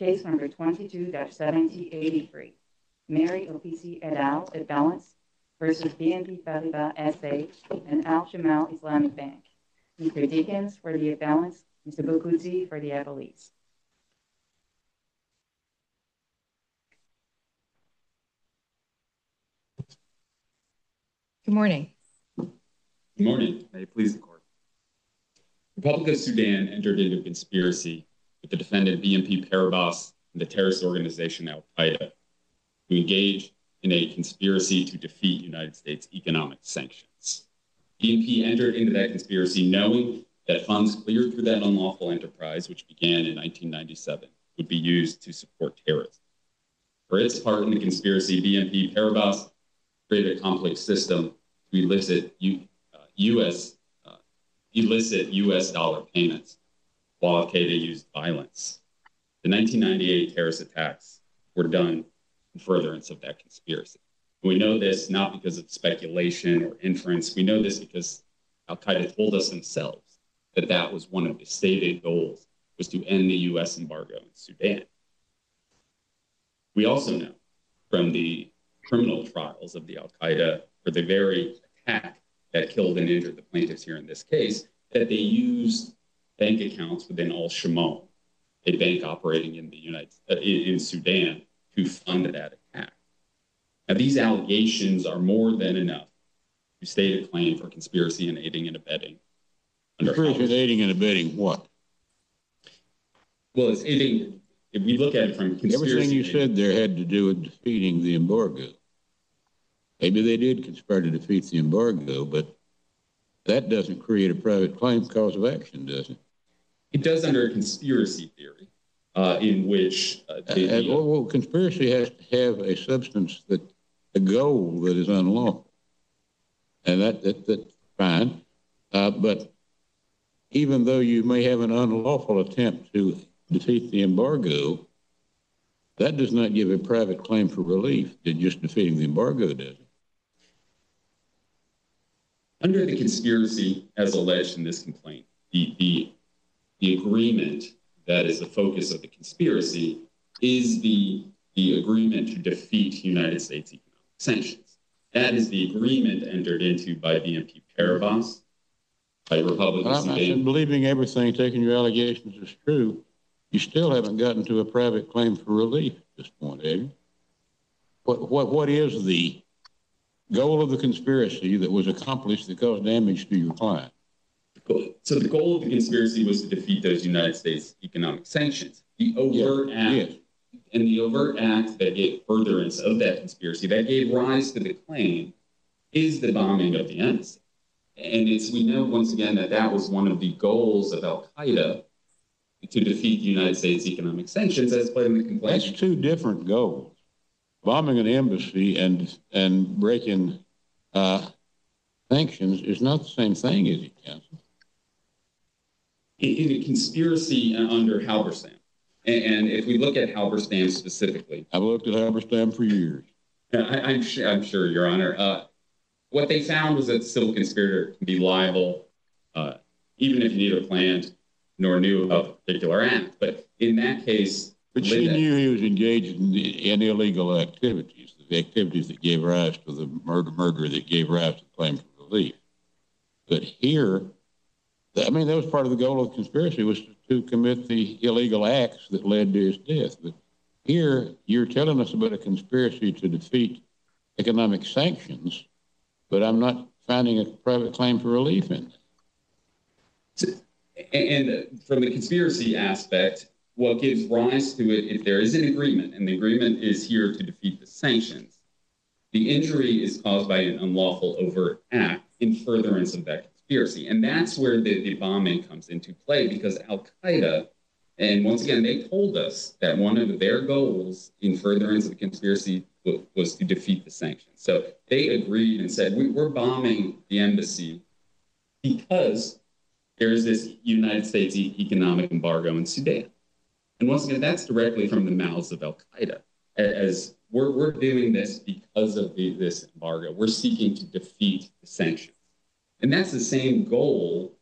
Case number 22-7083. Mary Opisi et al. appellants versus BNP Paribas SA and Al Shamal Islamic Bank. Mr. Dickens for the appellants, Mr. Boccuzzi for the appellees. Good morning. Good morning. May it please the court. The Republic of Sudan entered into conspiracy the defendant BNP Paribas and the terrorist organization Al Qaeda to engage in a conspiracy to defeat United States economic sanctions. BNP entered into that conspiracy knowing that funds cleared through that unlawful enterprise, which began in 1997, would be used to support terrorism. For its part in the conspiracy, BNP Paribas created a complex system to elicit U, uh, U.S. Uh, elicit U.S. dollar payments while Al Qaeda used violence. The 1998 terrorist attacks were done in furtherance of that conspiracy. We know this not because of speculation or inference. We know this because Al Qaeda told us themselves that that was one of the stated goals was to end the U.S. embargo in Sudan. We also know from the criminal trials of the Al Qaeda for the very attack that killed and injured the plaintiffs here in this case that they used bank accounts within Al Shamal, a bank operating in the United uh, in Sudan, to fund that attack. Now, these allegations are more than enough to state a claim for conspiracy and aiding and abetting. Conspiracy and aiding and abetting what? Well, it's aiding. If we look at it from conspiracy, everything you said there had to do with defeating the embargo. Maybe they did conspire to defeat the embargo, but that doesn't create a private claim cause of action, does it? It does under a conspiracy theory, uh, in which uh, the, uh, well, well, conspiracy has to have a substance that a goal that is unlawful, and that, that that's fine. Uh, but even though you may have an unlawful attempt to defeat the embargo, that does not give a private claim for relief. That just defeating the embargo does it. Under the conspiracy, as alleged in this complaint, the, the, the agreement that is the focus of the conspiracy is the, the agreement to defeat United States economic sanctions. That is the agreement entered into by BNP Paribas, by Republic of Sudan. I'm believing everything, taking your allegations as true, you still haven't gotten to a private claim for relief at this point, have you? What, what, what is the goal of the conspiracy that was accomplished that caused damage to your client? So the goal of the conspiracy was to defeat those United States economic sanctions. The overt yes. act yes. and the overt act that gave furtherance of that conspiracy, that gave rise to the claim, is the bombing of the embassy. And it's we know once again that that was one of the goals of Al Qaeda to defeat the United States economic sanctions as played in the complaint. That's two different goals bombing an embassy and and breaking uh, sanctions is not the same thing, is it, counsel? In a conspiracy under Halberstam, and, if we look at Halberstam specifically, I've looked at Halberstam for years. I, am sure, I'm sure, Your Honor. Uh, what they found was that civil conspirator can be liable, uh, even if you neither planned nor knew about the particular act. But in that case, but she knew he was engaged in, in illegal activities, the activities that gave rise to the murder, murder that gave rise to the claim for relief. But here, I mean, that was part of the goal of the conspiracy was to, commit the illegal acts that led to his death. But here, you're telling us about a conspiracy to defeat economic sanctions, but I'm not finding a private claim for relief in it. And uh, from the conspiracy aspect, what gives rise to it if there is an agreement, and the agreement is here to defeat the sanctions, the injury is caused by an unlawful overt act in furtherance of that conspiracy. And that's where the, the bombing comes into play because Al Qaeda, and once again, they told us that one of their goals in furtherance of the conspiracy was to defeat the sanctions. So they agreed and said, we, We're bombing the embassy because there is this United States economic embargo in Sudan. And once again, that's directly from the mouths of Al Qaeda. As we're, we're doing this because of the, this embargo, we're seeking to defeat the sanctions. And that's the same goal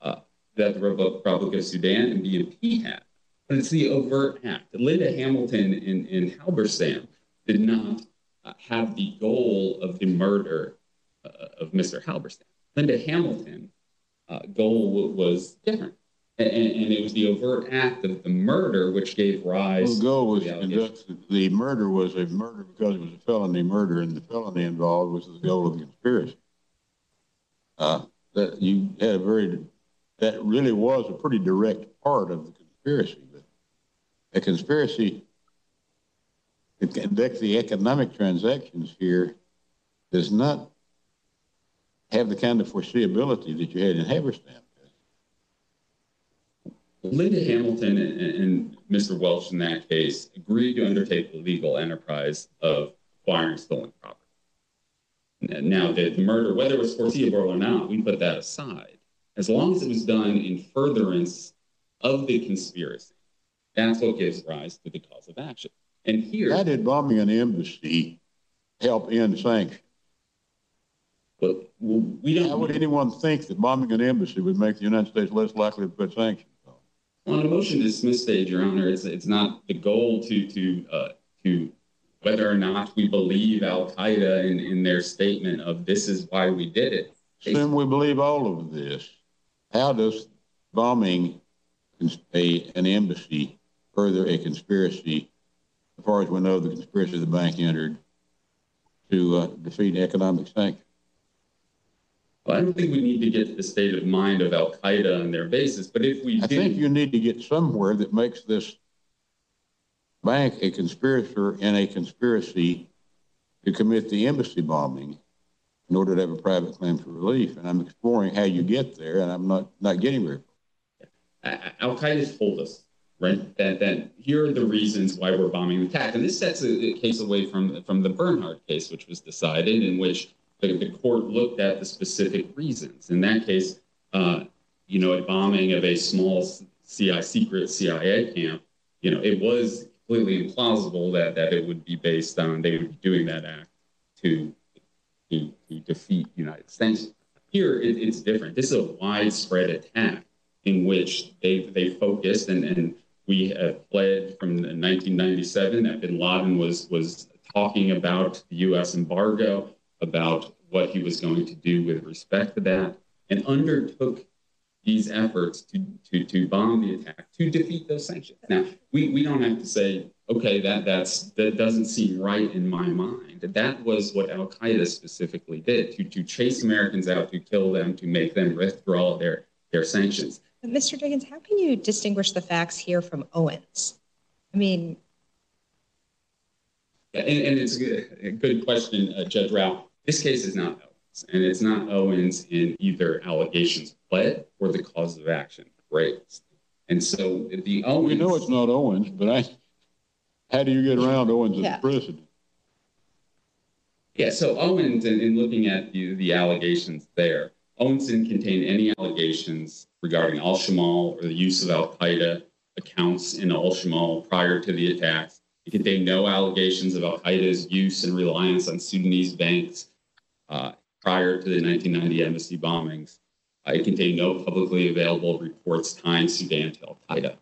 uh, that the Republic of Sudan and BNP had. But it's the overt act. Linda Hamilton in, in Halberstam did not uh, have the goal of the murder uh, of Mr. Halberstam. Linda Hamilton uh, goal was different. And, and it was the overt act of the murder which gave Well, rise the goal was to to the allegation. conduct, the murder was a murder because it was a felony murder, and the felony involved was the goal of the conspiracy. Uh, that you had a very, that really was a pretty direct part of the conspiracy, but a conspiracy to conduct the economic transactions here does not have the kind of foreseeability that you had in Halberstam. Linda Hamilton and, and Mr. Welch in that case agreed to undertake the legal enterprise of acquiring stolen property. Now, the, the murder, whether it was foreseeable or not, we put that aside. As long as it was done in furtherance of the conspiracy, that's what gives rise to the cause of action. And here, How did bombing an embassy help end sanctions? but we don't. How would anyone think that bombing an embassy would make the United States less likely to put sanctions on? on a motion to dismiss stage, Your Honor, it's, it's not the goal to, to, uh, to whether or not we believe Al Qaeda in, in their statement of this is why we did it. Assume we believe all of this. How does bombing a, an embassy further a conspiracy, as far as we know, the conspiracy the bank entered to uh, defeat economic sanctions? Well, I don't think we need to get to the state of mind of Al Qaeda and their basis, but if we I think you need to get somewhere that makes this bank a conspirator in a conspiracy to commit the embassy bombing in order to have a private claim for relief. And I'm exploring how you get there, and I'm not, not getting very Al Qaeda told us, right, that, that here are the reasons why we're bombing the attack. And this sets a, a case away from, from the Bernhardt case, which was decided, in which the, the court looked at the specific reasons. In that case, uh, you know, a bombing of a small CI secret CIA camp, you know, it was completely implausible that, that it would be based on they would be doing that act to, to, to defeat United States. Here, it, it's different. This is a widespread attack in which they they focused and, and we have pled from 1997 that bin Laden was was talking about the U.S. embargo, about what he was going to do with respect to that, and undertook these efforts to to to bomb the attack to defeat those sanctions. Now we, we don't have to say okay that that's that doesn't seem right in my mind. That was what Al Qaeda specifically did to to chase Americans out, to kill them, to make them withdraw their their sanctions. But Mr. Diggins, how can you distinguish the facts here from Owens? I mean, and, and it's a good, a good question, uh, Judge Rao. This case is not Owens, and it's not Owens in either allegations pled or the cause of action raised. And so the Owens. We know it's not Owens, but I, how do you get around Owens as Yeah. precedent? Yeah, so Owens, in, in looking at the, the allegations there, Owens didn't contain any allegations regarding Al Shamal or the use of Al Qaeda accounts in Al Shamal prior to the attacks. It contained no allegations of Al Qaeda's use and reliance on Sudanese banks uh, prior to the 1990 embassy bombings. Uh, it contained no publicly available reports tying Sudan to Al Qaeda.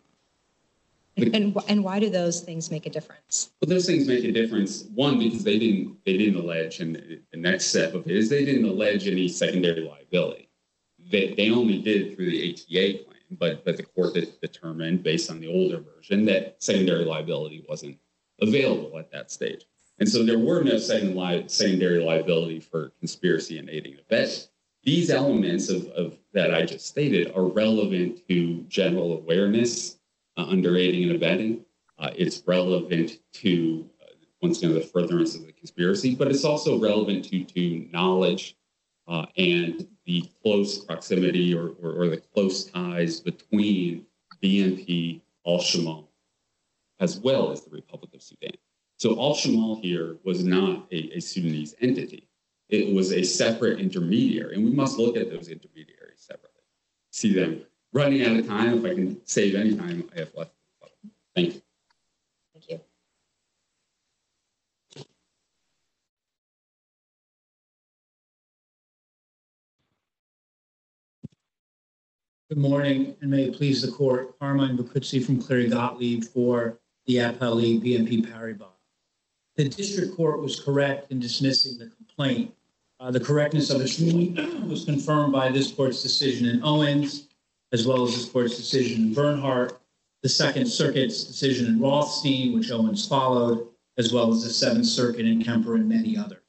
and, wh- and why do those things make a difference? But those things make a difference. One, because they didn't they didn't allege, and the next step of it is they didn't allege any secondary liability. They they only did it through the ATA claim, but but the court de- determined based on the older version that secondary liability wasn't available at that stage. And so there were no secondary liability for conspiracy and aiding and abetting. These elements of, that I just stated are relevant to general awareness uh, under aiding and abetting. Uh, it's relevant to, uh, once again, the furtherance of the conspiracy, but it's also relevant to, to knowledge and the close proximity or, or, or the close ties between BNP, Al Shamal, as well as the Republic of Sudan. So Al Shamal here was not a, a Sudanese entity. It was a separate intermediary, and we must look at those intermediaries separately. See them running out of time. If I can save any time I have left. Thank you. Thank you. Good morning, and may it please the court, Carmine Boccuzzi from Cleary Gottlieb for the appellee BNP Paribas. The district court was correct in dismissing the complaint. Uh, The correctness of its ruling was confirmed by this court's decision in Owens, as well as this court's decision in Bernhardt, the Second Circuit's decision in Rothstein, which Owens followed, as well as the Seventh Circuit in Kemper and many others.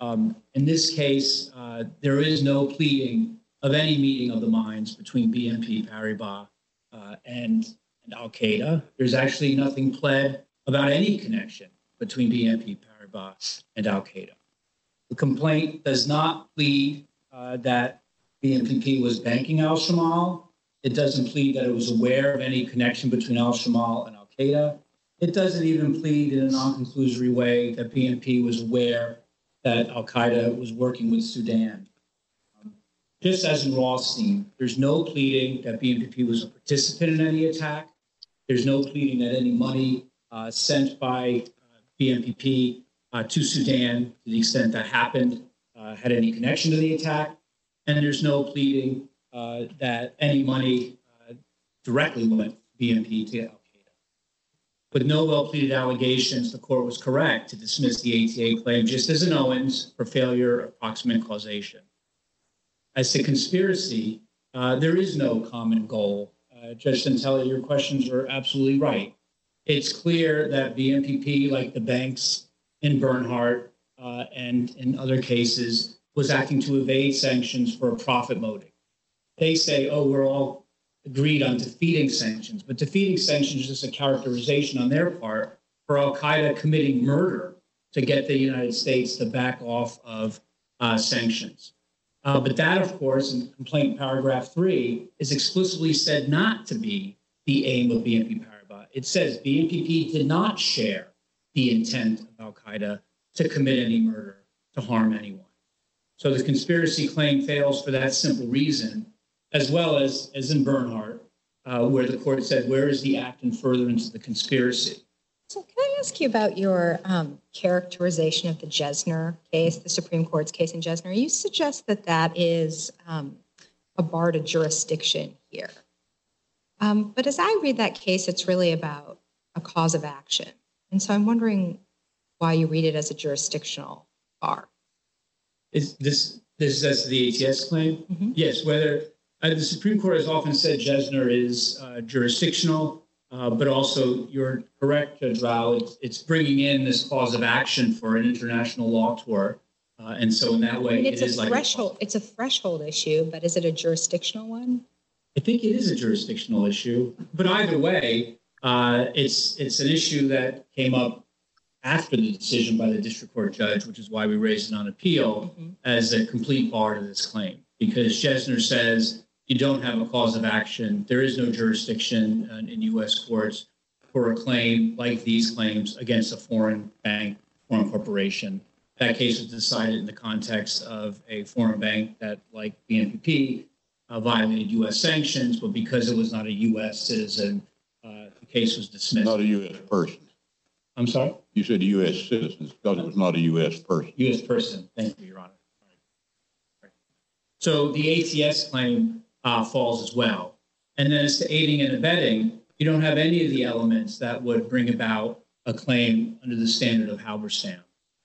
Um, In this case, uh, there is no pleading of any meeting of the minds between BNP Paribas uh, and, and Al Qaeda. There's actually nothing pled about any connection between BNP Paribas and Al Qaeda. The complaint does not plead uh, that BNPP was banking Al Shamal. It doesn't plead that it was aware of any connection between Al Shamal and Al Qaeda. It doesn't even plead in a non conclusory way that BNP was aware that Al Qaeda was working with Sudan. Just as in Rothstein, there's no pleading that BNPP was a participant in any attack. There's no pleading that any money uh, sent by BNPP uh, to Sudan, to the extent that happened, uh, had any connection to the attack. And there's no pleading uh, that any money uh, directly went BNP to Al Qaeda. With no well pleaded allegations, the court was correct to dismiss the ATA claim, just as in Owens, for failure of proximate causation. As to conspiracy, uh, there is no common goal. Uh, Judge Sentelle, your questions are absolutely right. It's clear that BNPP, like the banks in Bernhardt uh, and in other cases, was acting to evade sanctions for a profit motive. They say, oh, we're all agreed on defeating sanctions, but defeating sanctions is just a characterization on their part for Al Qaeda committing murder to get the United States to back off of uh, sanctions. Uh, but that, of course, in complaint paragraph three, is explicitly said not to be the aim of BNP Paribas. It says BNPP did not share the intent of Al Qaeda to commit any murder, to harm anyone. So the conspiracy claim fails for that simple reason, as well as, as in Bernhardt, uh, where the court said, where is the act in furtherance of the conspiracy? So can I ask you about your um, characterization of the Jesner case, the Supreme Court's case in Jesner? You suggest that that is um, a bar to jurisdiction here. Um, but as I read that case, it's really about a cause of action. And so I'm wondering why you read it as a jurisdictional bar. Is this, this is the ATS claim? Mhm. Yes, whether, uh, the Supreme Court has often said Jesner is uh, jurisdictional, uh, but also you're correct, Judge Rao, it's, it's bringing in this cause of action for an international law tort. Uh, and so in that I way, mean, it it's is a like. threshold, it's a threshold issue, but is it a jurisdictional one? I think it is a jurisdictional issue, but either way, uh, it's, it's an issue that came up after the decision by the district court judge, which is why we raised it on appeal Mhm. as a complete bar to this claim. Because Jesner says you don't have a cause of action, there is no jurisdiction uh, in U.S. courts for a claim like these claims against a foreign bank, foreign corporation. That case was decided in the context of a foreign bank that, like BNPP, uh, violated U.S. sanctions, but because it was not a U.S. citizen, uh, the case was dismissed. Not a U.S. person. I'm sorry? You said U.S. citizens because it was not a U.S. person. U.S. person. Thank you, Your Honor. So the ATS claim uh, falls as well. And then as to aiding and abetting, you don't have any of the elements that would bring about a claim under the standard of Halberstam.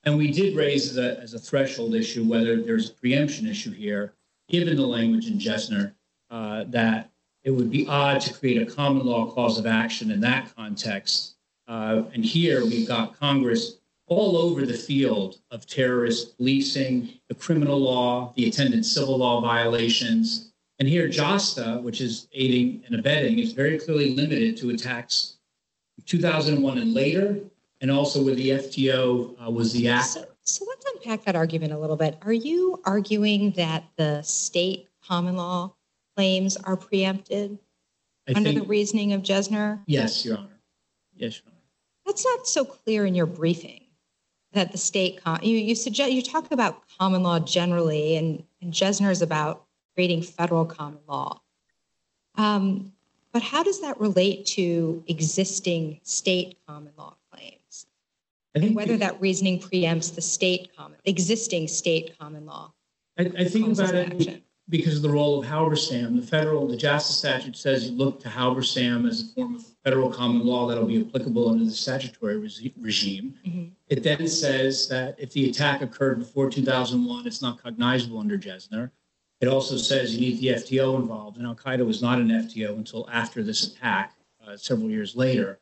And we did raise as a, as a threshold issue whether there's a preemption issue here, given the language in Jesner, uh, that it would be odd to create a common law cause of action in that context. Uh, and here we've got Congress all over the field of terrorist policing, the criminal law, the attendant civil law violations. And here, JASTA, which is aiding and abetting, is very clearly limited to attacks 2001 and later, and also where the FTO uh, was the actor. So, let's unpack that argument a little bit. Are you arguing that the state common law claims are preempted I under the reasoning of Jesner? yes, Your Honor. Yes, Your Honor. That's not so clear in your briefing that the state, you, you suggest, you talk about common law generally, and, and Jesner is about creating federal common law. Um, but how does that relate to existing state common law? Whether that reasoning preempts the state common, existing state common law I, I think about it. action? because of the role of Halberstam. The federal, the JASTA statute says you look to Halberstam as a form of federal common law that'll be applicable under the statutory regi- regime. Mhm. It then says that if the attack occurred before 2001, it's not cognizable under Jesner. It also says you need the FTO involved, and Al Qaeda was not an FTO until after this attack, uh, several years later.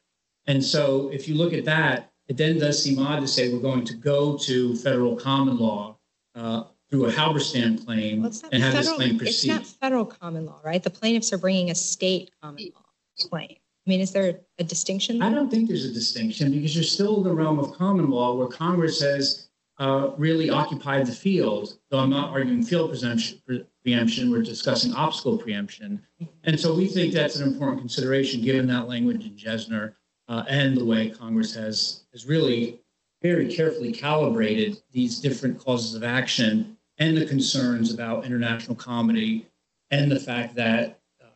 And so if you look at that, it then does seem odd to say we're going to go to federal common law uh, through a Halberstam claim Well, and have this federal, claim it's proceed. not federal common law, right? The plaintiffs are bringing a state common law claim. I mean, is there a distinction? I don't think there's a distinction because you're still in the realm of common law where Congress has uh, really occupied the field. Though I'm not arguing field preemption, preemption, we're discussing obstacle preemption. And so we think that's an important consideration given that language in Jesner uh, and the way Congress has, has really very carefully calibrated these different causes of action and the concerns about international comity and the fact that uh,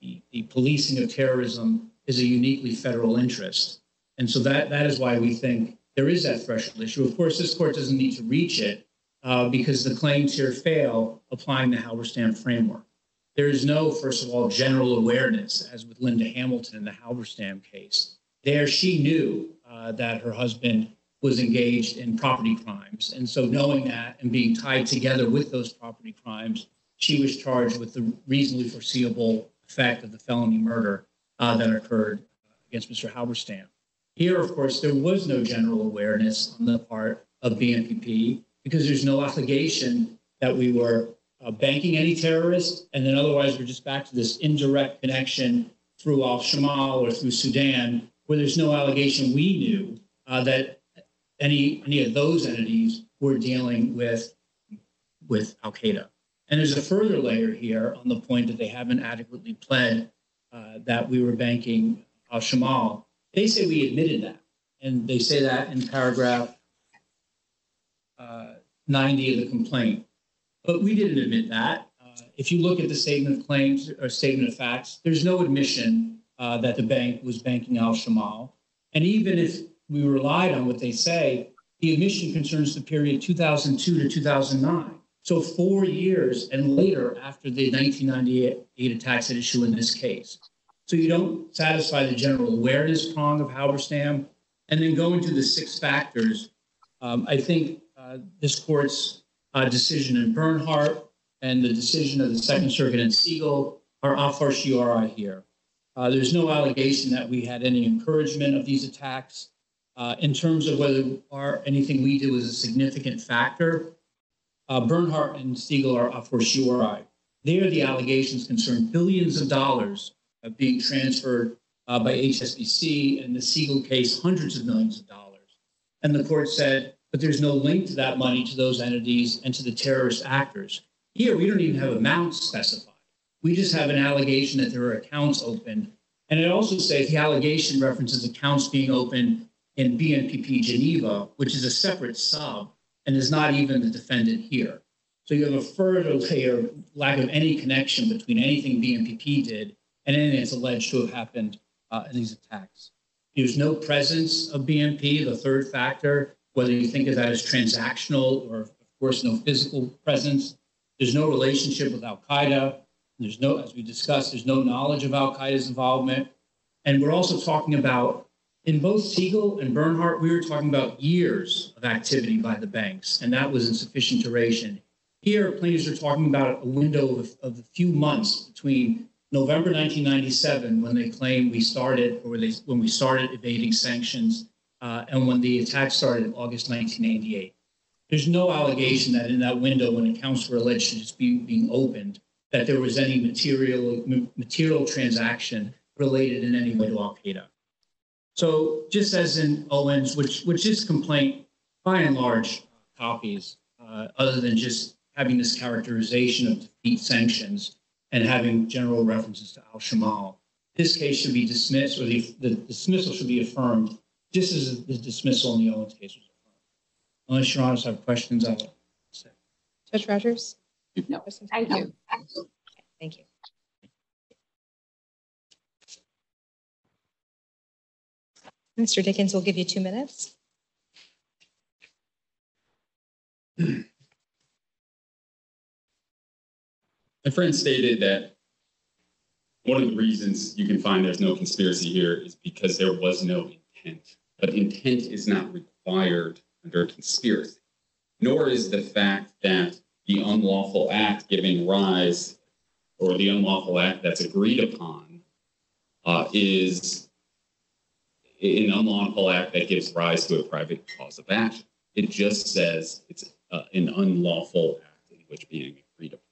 the, the policing of terrorism is a uniquely federal interest. And so that, that is why we think there is that threshold issue. Of course, this court doesn't need to reach it uh, because the claims here fail applying the Halberstam framework. There is no, first of all, general awareness, as with Linda Hamilton in the Halberstam case. There, she knew uh, that her husband was engaged in property crimes. And so, knowing that and being tied together with those property crimes, she was charged with the reasonably foreseeable effect of the felony murder uh, that occurred against Mr. Halberstam. Here, of course, there was no general awareness on the part of BNPP because there's no allegation that we were uh, banking any terrorists, and then otherwise we're just back to this indirect connection through Al Shamal or through Sudan, where there's no allegation we knew uh, that any any of those entities were dealing with with Al Qaeda. And there's a further layer here on the point that they haven't adequately pled uh, that we were banking Al Shamal. They say we admitted that, and they say that in paragraph uh, 90 of the complaint. But we didn't admit that. If you look at the statement of claims or statement of facts, there's no admission uh, that the bank was banking Al Shamal. And even if we relied on what they say, the admission concerns the period 2002 to 2009. So four years and later after the 1998 attacks at issue in this case. So you don't satisfy the general awareness prong of Halberstam. And then go into the six factors. Um, I think uh, this court's uh, decision in Bernhardt and the decision of the Second Circuit in Siegel are a fortiori here. Uh, there's no allegation that we had any encouragement of these attacks. Uh, in terms of whether our, anything we do is a significant factor, uh, Bernhardt and Siegel are a fortiori. There, the allegations concern billions of dollars uh, being transferred uh, by HSBC, and the Siegel case, hundreds of millions of dollars. And the court said, but there's no link to that money to those entities and to the terrorist actors. Here, we don't even have amounts specified. We just have an allegation that there are accounts opened. And it also says the allegation references accounts being opened in BNPP Geneva, which is a separate sub and is not even the defendant here. So you have a further layer lack of any connection between anything BNPP did and anything that's alleged to have happened uh, in these attacks. There's no presence of BNP, the third factor, whether you think of that as transactional or, of course, no physical presence. There's no relationship with Al Qaeda. There's no, as we discussed, there's no knowledge of Al Qaeda's involvement. And we're also talking about, in both Siegel and Bernhardt, we were talking about years of activity by the banks, and that was insufficient duration. Here, plaintiffs are talking about a window of, of a few months between November 1997, when they claim we started, or they, when we started evading sanctions, uh, and when the attack started in August 1988. There's no allegation that in that window, when accounts were alleged to be being opened, that there was any material material transaction related in any way to Al Qaeda. So just as in Owens, which which is complaint by and large copies, uh, other than just having this characterization of defeat sanctions and having general references to Al Shamal, this case should be dismissed, or the, the dismissal should be affirmed, This is the dismissal in the Owens case. Unless your honors have questions, I'll say. Judge Rogers? No, Thank you. Thank you. Mr. Dickens, we'll give you two minutes. My friend stated that one of the reasons you can find there's no conspiracy here is because there was no intent. But intent is not required under a conspiracy, nor is the fact that the unlawful act giving rise or the unlawful act that's agreed upon uh, is an unlawful act that gives rise to a private cause of action. It just says it's uh, an unlawful act in which being agreed upon.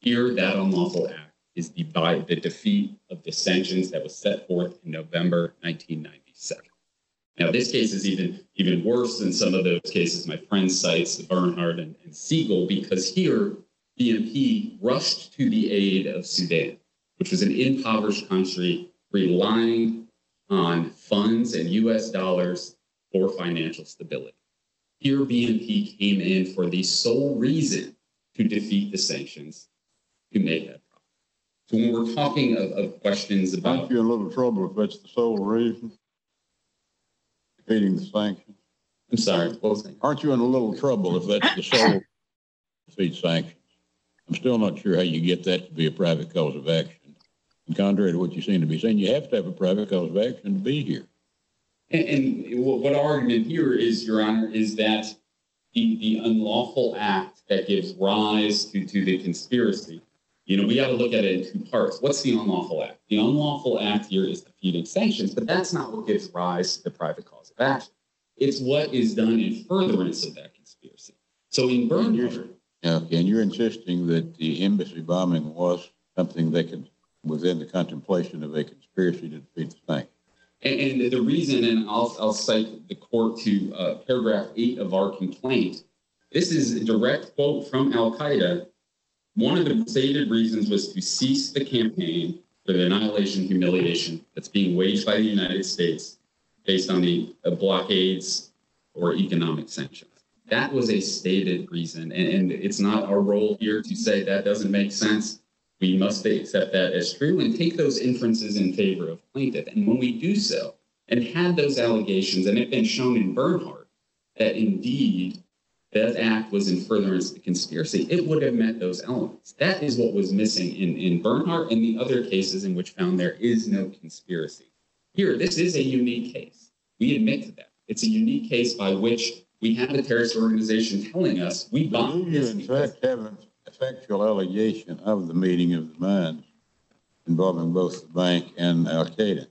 Here, that unlawful act is the, by the defeat of the sanctions that was set forth in November 1997. Now, this case is even even worse than some of those cases my friend cites, Bernhardt and, and Siegel, because here BNP rushed to the aid of Sudan, which was an impoverished country relying on funds and U.S. dollars for financial stability. Here, BNP came in for the sole reason to defeat the sanctions to make that profit. So when we're talking of, of questions about Aren't you in a little trouble if that's the sole reason? Defeating the sanctions? I'm sorry, what was that? Aren't you in a little trouble if that's the sole defeat sanctions? I'm still not sure how you get that to be a private cause of action. And contrary to what you seem to be saying, you have to have a private cause of action to be here. And, and what our argument here is, Your Honor, is that the, the unlawful act that gives rise to, to the conspiracy, you know, we got to look at it in two parts. What's the unlawful act? The unlawful act here is defeating sanctions, but that's not what gives rise to the private cause of action. It's what is done in furtherance of that conspiracy. So in Bernhardt, Okay, and you're insisting that the embassy bombing was something that could, within the contemplation of a conspiracy to defeat the sanctions? And, and the reason, and I'll, I'll cite the court to uh, paragraph eight of our complaint. This is a direct quote from Al Qaeda. One of the stated reasons was to cease the campaign for the annihilation humiliation that's being waged by the United States based on the uh, blockades or economic sanctions. That was a stated reason, and, and it's not our role here to say that doesn't make sense. We must accept that as true and take those inferences in favor of plaintiff. And when we do so, and had those allegations, and it been shown in Bernhardt that indeed that act was in furtherance of the conspiracy, it would have met those elements. That is what was missing in, in Bernhardt and the other cases in which found there is no conspiracy. Here, this is a unique case. We admit to that. It's a unique case by which we have a terrorist organization telling us we you this in fact have an factual allegation of the meeting of the minds involving both the bank and Al Qaeda?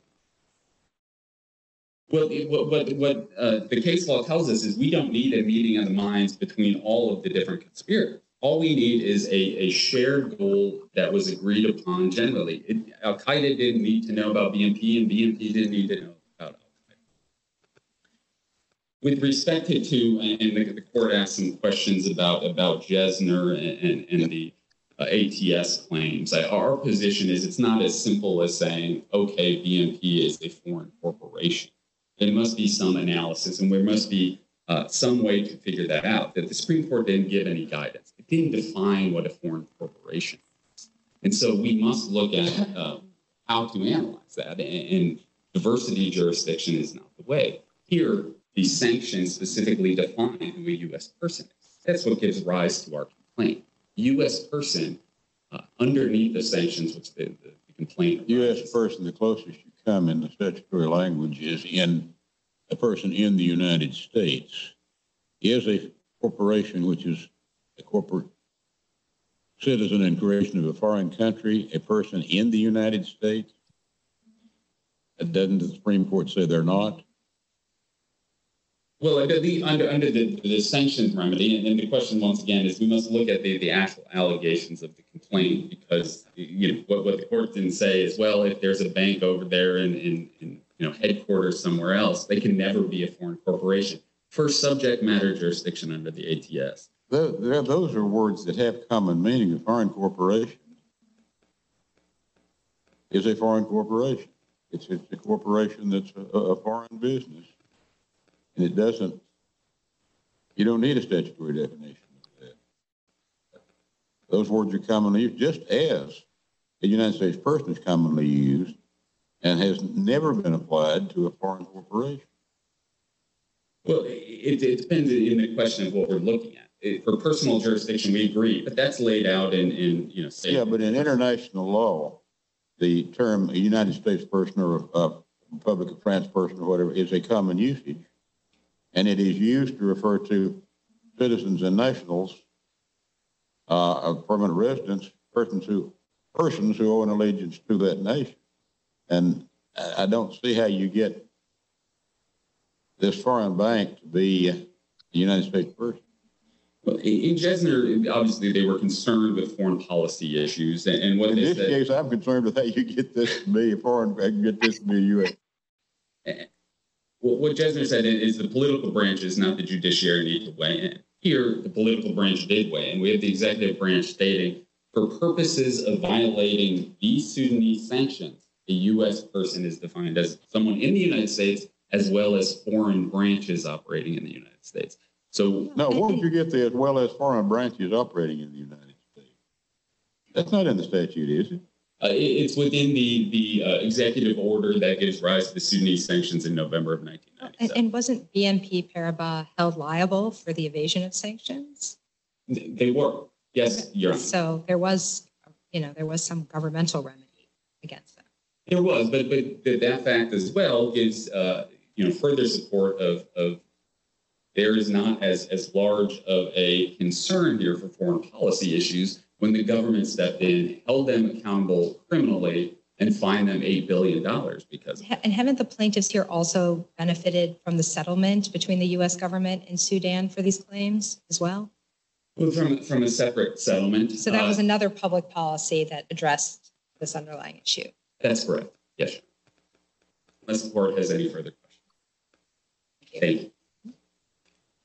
Well, what, what, what uh, the case law tells us is we don't need a meeting of the minds between all of the different conspirators. All we need is a, a shared goal that was agreed upon generally. It, Al Qaeda didn't need to know about BNP, and BNP didn't need to know about Al Qaeda. With respect to, and the, court asked some questions about about Jesner and, and, and the uh, ATS claims. I, our position is it's not as simple as saying, okay, BNP is a foreign corporation there must be some analysis and there must be uh, some way to figure that out. That the Supreme Court didn't give any guidance. It didn't define what a foreign corporation is. And so we must look at uh, how to analyze that. And, and diversity jurisdiction is not the way. Here, the sanctions specifically define who a U.S. person is. That's what gives rise to our complaint. U.S. person uh, underneath the sanctions, which the, the, the complaint. U.S. person, the closest you come in the statutory language is in a person in the United States is a corporation which is a corporate citizen and creation of a foreign country, a person in the United States. Doesn't the Supreme Court say they're not? Well, under the under the, remedy, and, the question once again is we must look at the, actual allegations of the complaint because you know what, the court didn't say is well if there's a bank over there in, you know headquarters somewhere else they can never be a foreign corporation for subject matter jurisdiction under the ATS. Tho- tho- Those are words that have common meaning. A foreign corporation is a foreign corporation. It's, it's a corporation that's a foreign business. And it doesn't, you don't need a statutory definition of that. Those words are commonly used, just as a United States person is commonly used and has never been applied to a foreign corporation. Well, it, it depends in the question of what we're looking at. eh, for personal jurisdiction, we agree, but that's laid out in, in, you know. state- Yeah, but in international law, the term a United States person or a Republic of France person or whatever is a common usage. And it is used to refer to citizens and nationals, uh, of permanent residents, persons who, persons who owe an allegiance to that nation. And I, don't see how you get this foreign bank to be the United States person. Well, In Jesner, obviously, they were concerned with foreign policy issues and, and what In this said. case, I'm concerned with how you get this to be a foreign, get this to be a U.S. What, what Jesner said is the political branches, not the judiciary, need to weigh in. Here, the political branch did weigh in. We have the executive branch stating, for purposes of violating these Sudanese sanctions, a U.S. person is defined as someone in the United States as well as foreign branches operating in the United States. So No, won't you get the as well as foreign branches operating in the United States? That's not in the statute, is it? Uh, it- it's within the, the uh, executive order that gives rise to the Sudanese sanctions in November of And, 1997. and wasn't BNP Paribas held liable for the evasion of sanctions? They were, yes, Your Honor. So there was, you know, there was some governmental remedy against them. There was, but but th- that fact as well gives uh, you know further support of of there is not as as large of a concern here for foreign policy issues when the government stepped in, held them accountable criminally, and fined them eight billion dollars because. And haven't the plaintiffs here also benefited from the settlement between the U.S. government and Sudan for these claims as well? Well, from from a separate settlement. So that was uh, another public policy that addressed this underlying issue. that's correct. Yes. Unless the court has any further questions. Thank you.